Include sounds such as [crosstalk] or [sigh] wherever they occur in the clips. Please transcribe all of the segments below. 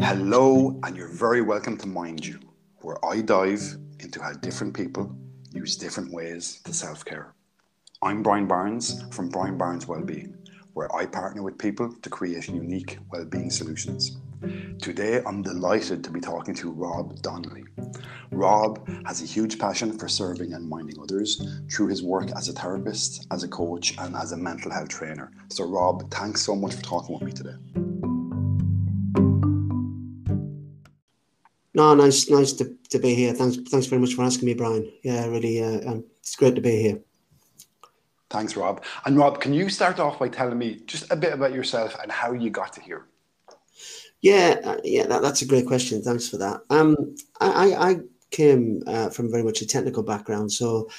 Hello, and you're very welcome to Mind You, where I dive into how different people use different ways to self care. I'm Brian Barnes from Brian Barnes Wellbeing, where I partner with people to create unique well-being solutions. Today, I'm delighted to be talking to Rob Donnelly. Rob has a huge passion for serving and minding others through his work as a therapist, as a coach, and as a mental health trainer. So, Rob, thanks so much for talking with me today. No, nice, nice to, to be here. Thanks, thanks very much for asking me, Brian. Yeah, really, uh, um, it's great to be here. Thanks, Rob. And Rob, can you start off by telling me just a bit about yourself and how you got to here? Yeah, uh, yeah, that, that's a great question. Thanks for that. Um, I, I came uh, from very much a technical background, so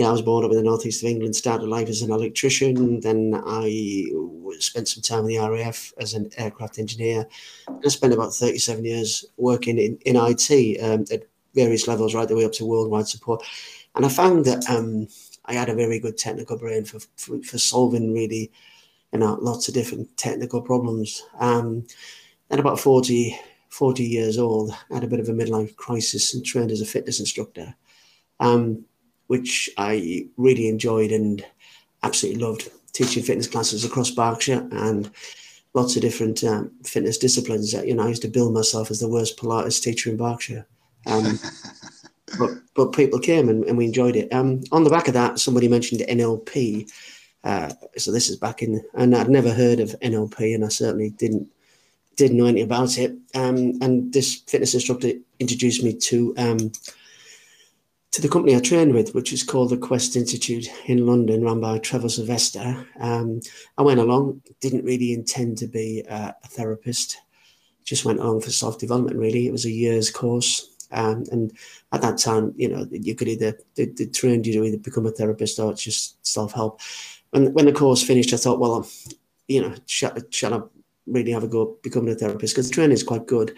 yeah, I was born up in the northeast of England. Started life as an electrician. Then I spent some time in the RAF as an aircraft engineer. I spent about thirty-seven years working in in IT um, at various levels, right the way up to worldwide support. And I found that um, I had a very good technical brain for, for, for solving really, you know, lots of different technical problems. Um, and about 40, 40 years old, I had a bit of a midlife crisis and trained as a fitness instructor, um, which I really enjoyed and absolutely loved teaching fitness classes across Berkshire and lots of different um, fitness disciplines. You know, I used to bill myself as the worst Pilates teacher in Berkshire. Um, [laughs] but but people came and, and we enjoyed it. Um, on the back of that, somebody mentioned NLP. Uh, so this is back in, and I'd never heard of NLP, and I certainly didn't didn't know anything about it. Um, and this fitness instructor introduced me to um, to the company I trained with, which is called the Quest Institute in London, run by Trevor Silvester. Um, I went along, didn't really intend to be a therapist, just went along for self development. Really, it was a year's course. Um, and at that time, you know, you could either they, they trained you to either become a therapist or it's just self help. When when the course finished, I thought, well, you know, shall, shall I really have a go becoming a therapist? Because the training is quite good.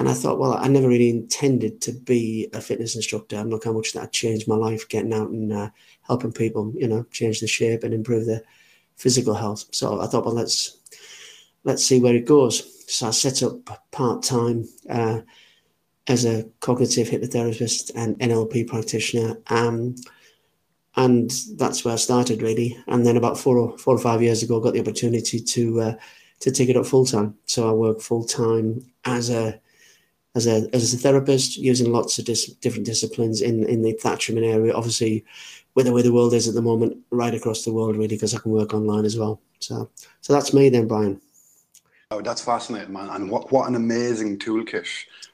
And I thought, well, I never really intended to be a fitness instructor. And look how much that changed my life, getting out and uh, helping people, you know, change the shape and improve their physical health. So I thought, well, let's let's see where it goes. So I set up part time. Uh, as a cognitive hypnotherapist and NLP practitioner. Um, and that's where I started really. And then about four or four or five years ago, I got the opportunity to uh, to take it up full time. So I work full time as a as a as a therapist, using lots of dis- different disciplines in in the Thatcherman area. Obviously, with the way the world is at the moment, right across the world, really, because I can work online as well. So so that's me then, Brian. Oh, that's fascinating, man! And what what an amazing toolkit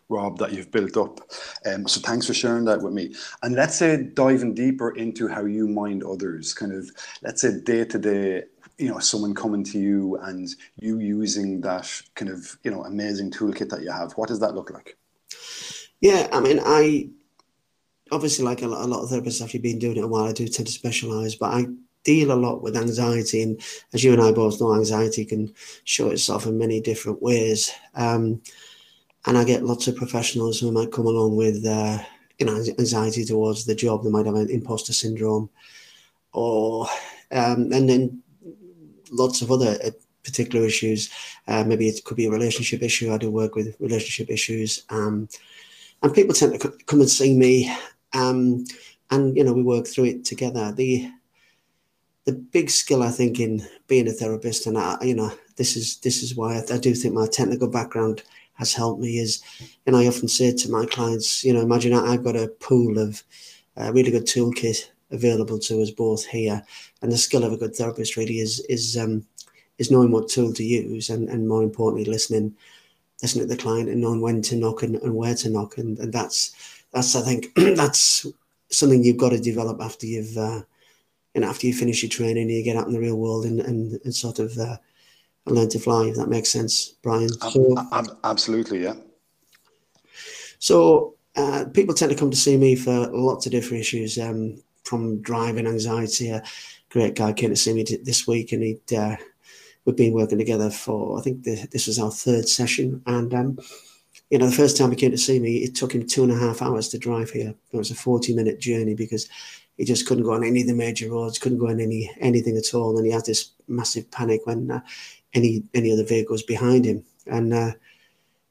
Rob, that you've built up. Um, so thanks for sharing that with me. And let's say diving deeper into how you mind others, kind of, let's say day to day, you know, someone coming to you and you using that kind of, you know, amazing toolkit that you have. What does that look like? Yeah, I mean, I obviously, like a lot, a lot of therapists, after been doing it a while, I do tend to specialize, but I deal a lot with anxiety. And as you and I both know, anxiety can show itself in many different ways. Um, and I get lots of professionals who might come along with uh, you know anxiety towards the job. They might have an imposter syndrome, or um, and then lots of other uh, particular issues. Uh, maybe it could be a relationship issue. I do work with relationship issues, um, and people tend to come and see me, um, and you know we work through it together. The the big skill I think in being a therapist, and I, you know this is this is why I, I do think my technical background has helped me is, and I often say to my clients, you know, imagine I've got a pool of a really good toolkit available to us both here, and the skill of a good therapist really is is um, is knowing what tool to use, and, and more importantly, listening, listening to the client and knowing when to knock and, and where to knock, and, and that's that's I think [clears throat] that's something you've got to develop after you've uh, and after you finish your training, and you get out in the real world and and, and sort of uh, learn to fly, if that makes sense, Brian. So, absolutely, yeah. So uh, people tend to come to see me for lots of different issues, um, from driving anxiety. A great guy came to see me this week, and he'd uh, we've been working together for I think the, this was our third session, and um, you know the first time he came to see me, it took him two and a half hours to drive here. It was a forty minute journey because he just couldn't go on any of the major roads, couldn't go on any anything at all, and he had this massive panic when uh, any any other vehicles behind him. And because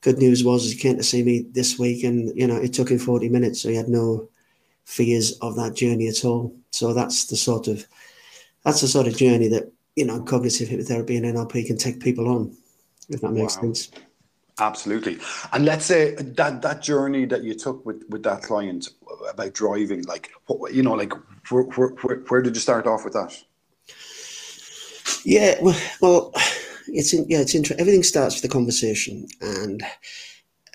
good news was he came to see me this week, and you know it took him forty minutes, so he had no fears of that journey at all. So that's the sort of that's the sort of journey that you know cognitive hypnotherapy and NLP can take people on, if that makes wow. sense. Absolutely. And let's say that that journey that you took with with that client about driving, like what you know, like where where, where did you start off with that? Yeah, well, well it's in, yeah, it's interesting. Everything starts with a conversation, and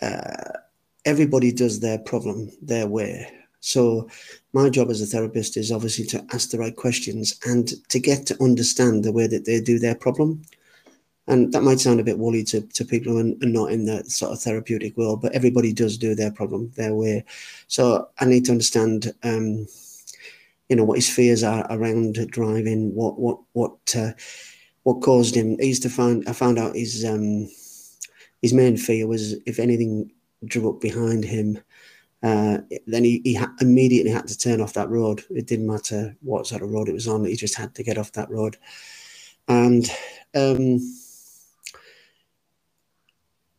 uh, everybody does their problem their way. So, my job as a therapist is obviously to ask the right questions and to get to understand the way that they do their problem. And that might sound a bit woolly to, to people who are not in that sort of therapeutic world, but everybody does do their problem their way. So, I need to understand. Um, you know what his fears are around driving, what what what uh, what caused him. He used to find I found out his um, his main fear was if anything drew up behind him, uh, then he, he ha- immediately had to turn off that road. It didn't matter what sort of road it was on; he just had to get off that road. And um,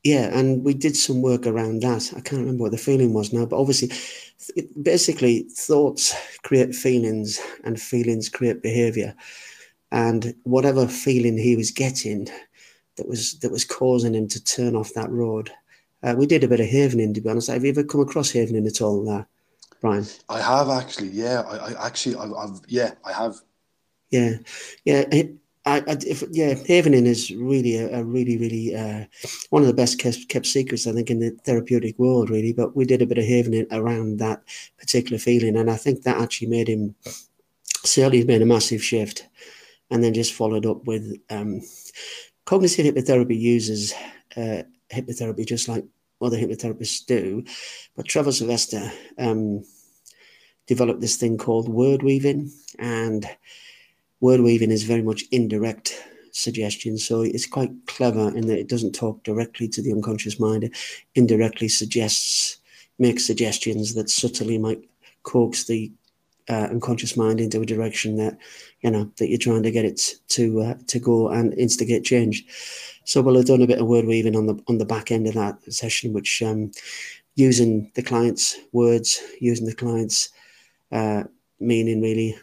yeah, and we did some work around that. I can't remember what the feeling was now, but obviously, basically, thoughts create feelings, and feelings create behavior and whatever feeling he was getting that was that was causing him to turn off that road. Uh, we did a bit of havening, to be honest. Have you ever come across havening at all, uh, Brian? I have actually. Yeah, I, I actually, I, have Yeah, I have. Yeah, yeah. I, I if, yeah, havening is really a, a really, really uh, one of the best kept, kept secrets, I think, in the therapeutic world, really. But we did a bit of havening around that particular feeling, and I think that actually made him certainly made a massive shift and then just followed up with um, cognitive hypnotherapy uses uh, hypnotherapy just like other hypnotherapists do. But Trevor Silvester um, developed this thing called word weaving, and word weaving is very much indirect suggestion. So it's quite clever in that it doesn't talk directly to the unconscious mind, it indirectly suggests, makes suggestions that subtly might coax the uh, unconscious mind into a direction that you know that you're trying to get it to uh, to go and instigate change. So we'll have done a bit of word weaving on the on the back end of that session, which um, using the client's words, using the client's uh, meaning, really,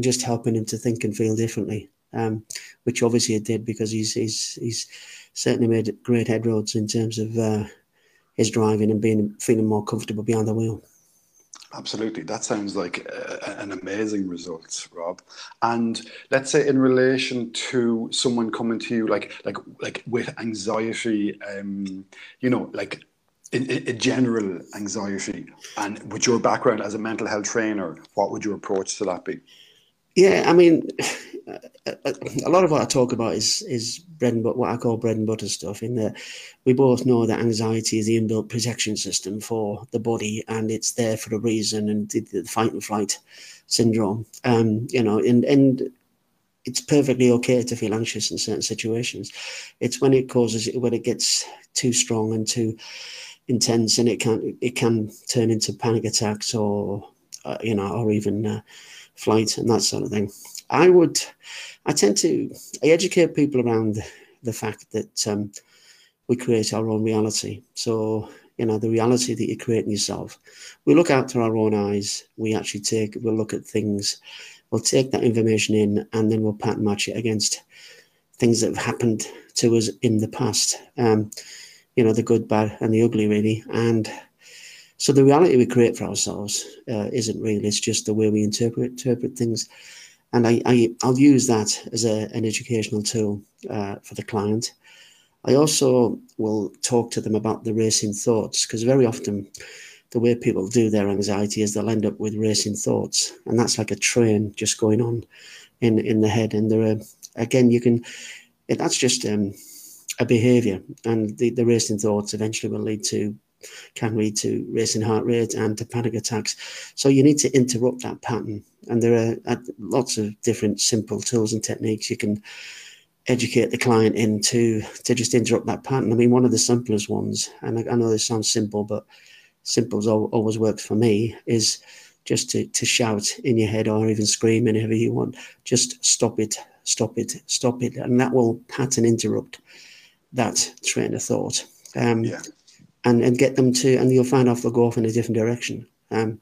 just helping him to think and feel differently. Um, which obviously it did because he's he's he's certainly made great headroads in terms of uh, his driving and being feeling more comfortable behind the wheel. Absolutely. That sounds like a, an amazing result, Rob. And let's say in relation to someone coming to you like like like with anxiety, um, you know, like in general anxiety, and with your background as a mental health trainer, what would your approach to that be? Yeah, I mean, a, lot of what I talk about is is bread and but what I call bread and butter stuff. In that we both know that anxiety is the inbuilt protection system for the body, and it's there for a reason. And the, the fight and flight syndrome, um, you know, and and it's perfectly okay to feel anxious in certain situations. It's when it causes when it gets too strong and too intense, and it can it can turn into panic attacks or uh, you know, or even uh, flight and that sort of thing. I would, I tend to, I educate people around the fact that um, we create our own reality. So, you know, the reality that you create in yourself. We look out through our own eyes. We actually take, we'll look at things, we'll take that information in and then we'll pattern match it against things that have happened to us in the past. Um, you know, the good, bad, and the ugly, really. And so the reality we create for ourselves uh, isn't real. It's just the way we interpret interpret things. And I, I will use that as a, an educational tool uh, for the client. I also will talk to them about the racing thoughts because very often the way people do their anxiety is they'll end up with racing thoughts, and that's like a train just going on in in the head. And there are again, you can that's just um, a behavior, and the, the racing thoughts eventually will lead to can lead to racing heart rate and to panic attacks. So you need to interrupt that pattern. And there are uh, lots of different simple tools and techniques you can educate the client into to just interrupt that pattern. I mean, one of the simplest ones, and I, know this sounds simple, but simple always works for me, is just to, to shout in your head or even scream whenever you want, just stop it, stop it, stop it. And that will pattern interrupt that train of thought. Um, yeah and and get them to, and you'll find out they'll go off in a different direction. Um,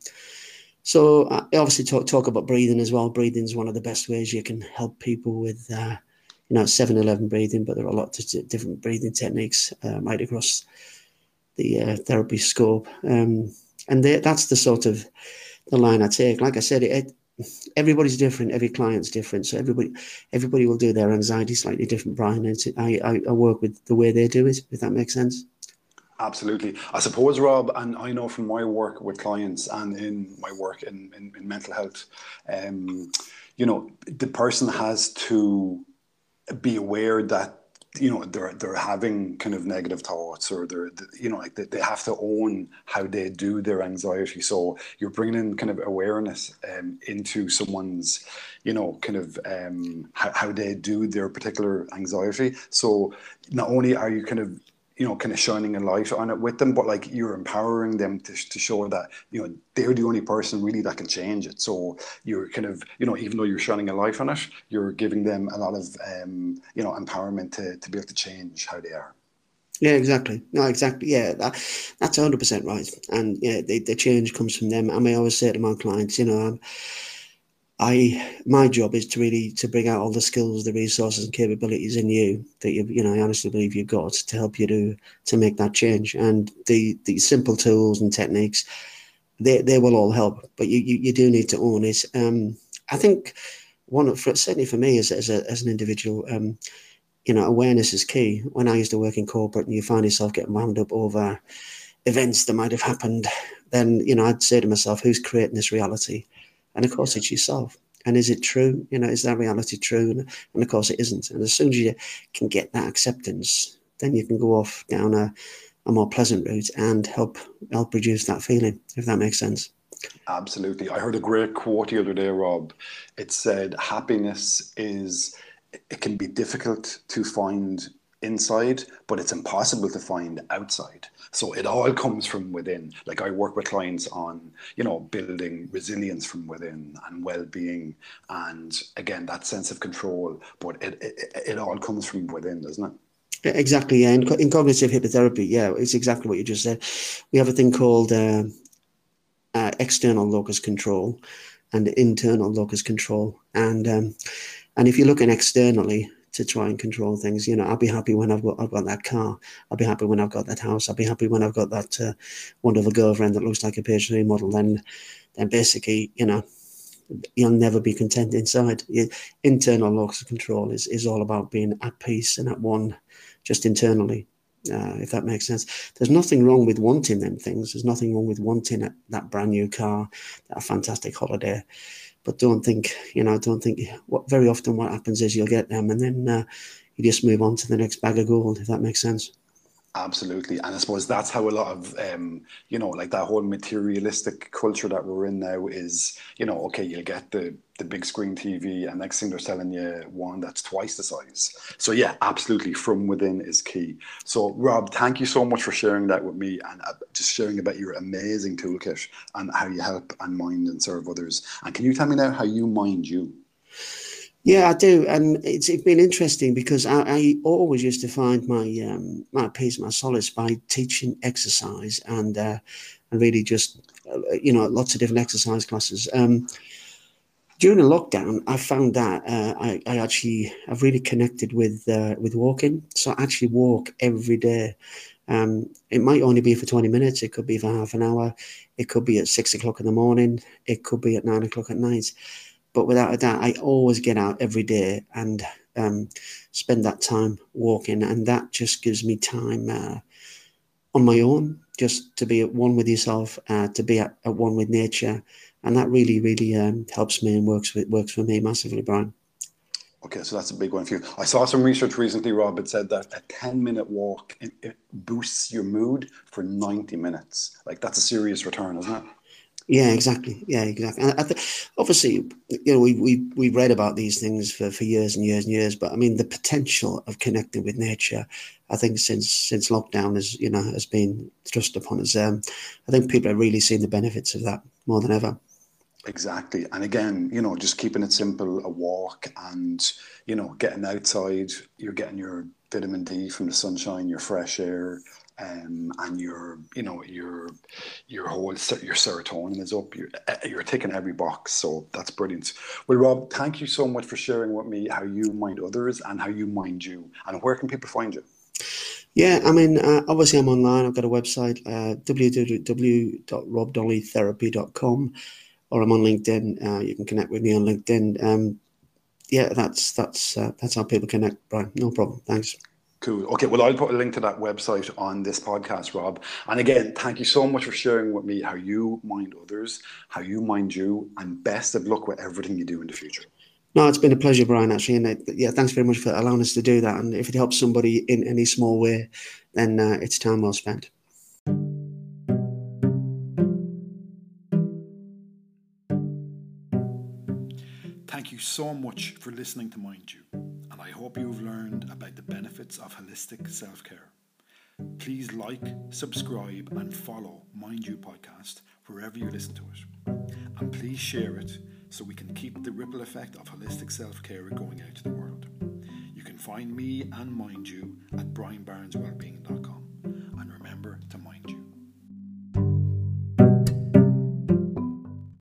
so I obviously talk talk about breathing as well. Breathing is one of the best ways you can help people with, uh, you know, 7-11 breathing, but there are a lot of different breathing techniques uh, right across the uh, therapy scope. Um, and they, that's the sort of the line I take. Like I said, it, everybody's different. Every client's different. So everybody, everybody will do their anxiety slightly different. Brian, and I, I, I work with the way they do it. If that makes sense. Absolutely. I suppose, Rob, and I know from my work with clients and in my work in, in, in mental health, um, you know, the person has to be aware that you know they're they're having kind of negative thoughts or they're you know like they, they have to own how they do their anxiety so you're bringing in kind of awareness um, into someone's you know kind of um, how, how they do their particular anxiety so not only are you kind of you know, kind of shining a light on it with them, but like you're empowering them to, to show that, you know, they're the only person really that can change it. So you're kind of, you know, even though you're shining a light on it, you're giving them a lot of, um, you know, empowerment to, to be able to change how they are. Yeah, exactly. No, exactly. Yeah, that, that's 100% right. And yeah, the, the change comes from them. I may always say to my clients, you know, I'm, I my job is to really to bring out all the skills, the resources and capabilities in you that you you know I honestly believe you've got to help you to to make that change. And the the simple tools and techniques, they they will all help. But you you, you do need to own it. Um, I think one for certainly for me as as, a, as an individual, um, you know, awareness is key. When I used to work in corporate, and you find yourself getting wound up over events that might have happened, then you know I'd say to myself, who's creating this reality? And of course, it's yourself. And is it true? You know, is that reality true? And, and of course, it isn't. And as soon as you can get that acceptance, then you can go off down a, a more pleasant route and help help reduce that feeling, if that makes sense. Absolutely. I heard a great quote the other day, Rob. It said, happiness is, it can be difficult to find inside, but it's impossible to find outside. So it all comes from within. Like I work with clients on, you know, building resilience from within and well-being, and again that sense of control. But it it, it all comes from within, doesn't it? Exactly. Yeah. In, in cognitive hypnotherapy, yeah, it's exactly what you just said. We have a thing called uh, uh, external locus control and internal locus control, and um, and if you're looking externally, to try and control things. You know, I'll be happy when I've got I've got that car. I'll be happy when I've got that house. I'll be happy when I've got that uh, wonderful girlfriend that looks like a three model. Then, then basically, you know, you'll never be content inside. Internal locus of control is is all about being at peace and at one, just internally. Uh, if that makes sense. There's nothing wrong with wanting them things. There's nothing wrong with wanting a, that brand new car, that fantastic holiday but don't think you know don't think what very often what happens is you'll get them and then uh, you just move on to the next bag of gold if that makes sense Absolutely, and I suppose that's how a lot of um, you know, like that whole materialistic culture that we're in now is, you know, okay, you'll get the the big screen TV, and next thing they're selling you one that's twice the size. So yeah, absolutely, from within is key. So Rob, thank you so much for sharing that with me and uh, just sharing about your amazing toolkit and how you help and mind and serve others. And can you tell me now how you mind you? Yeah, I do, and it's, it's been interesting because I, I always used to find my um, my peace, my solace by teaching exercise and uh, and really just uh, you know lots of different exercise classes. Um, during the lockdown, I found that uh, I, I actually I've really connected with uh, with walking. So I actually walk every day. Um, it might only be for 20 minutes. It could be for half an hour. It could be at six o'clock in the morning. It could be at nine o'clock at night but without a doubt, I always get out every day and um, spend that time walking, and that just gives me time uh, on my own, just to be at one with yourself, uh, to be at, at, one with nature, and that really, really um, helps me and works with, works for me massively, Brian. Okay, so that's a big one for you. I saw some research recently, Rob. It said that a ten-minute walk it, boosts your mood for ninety minutes. Like that's a serious return, isn't it? Yeah, exactly. Yeah, exactly. And th- obviously, you know, we we we read about these things for, for years and years and years. But I mean, the potential of connecting with nature, I think since since lockdown has you know has been thrust upon us. Um, I think people are really seeing the benefits of that more than ever. Exactly. And again, you know, just keeping it simple, a walk and, you know, getting outside, you're getting your vitamin D from the sunshine, your fresh air, um, and your you know your your whole your serotonin is up. You're you're ticking every box, so that's brilliant. Well, Rob, thank you so much for sharing with me how you mind others and how you mind you, and where can people find you? Yeah, I mean, uh, obviously, I'm online. I've got a website, uh, www.robdonnellytherapy.com, or I'm on LinkedIn. Uh, you can connect with me on LinkedIn. Um, yeah, that's that's uh, that's how people connect, Brian. No problem. Thanks. Cool. Okay. Well, I'll put a link to that website on this podcast, Rob. And again, thank you so much for sharing with me how you mind others, how you mind you, and best of luck with everything you do in the future. No, it's been a pleasure, Brian. Actually, and uh, yeah, thanks very much for allowing us to do that. And if it helps somebody in any small way, then uh, it's time well spent. Thank you so much for listening to Mind You, and I hope you've learned about the benefits of holistic self care. Please like, subscribe, and follow Mind You Podcast wherever you listen to it. And please share it so we can keep the ripple effect of holistic self care going out to the world. You can find me and Mind You at brianbarneswellbeing.com. And remember to mind you.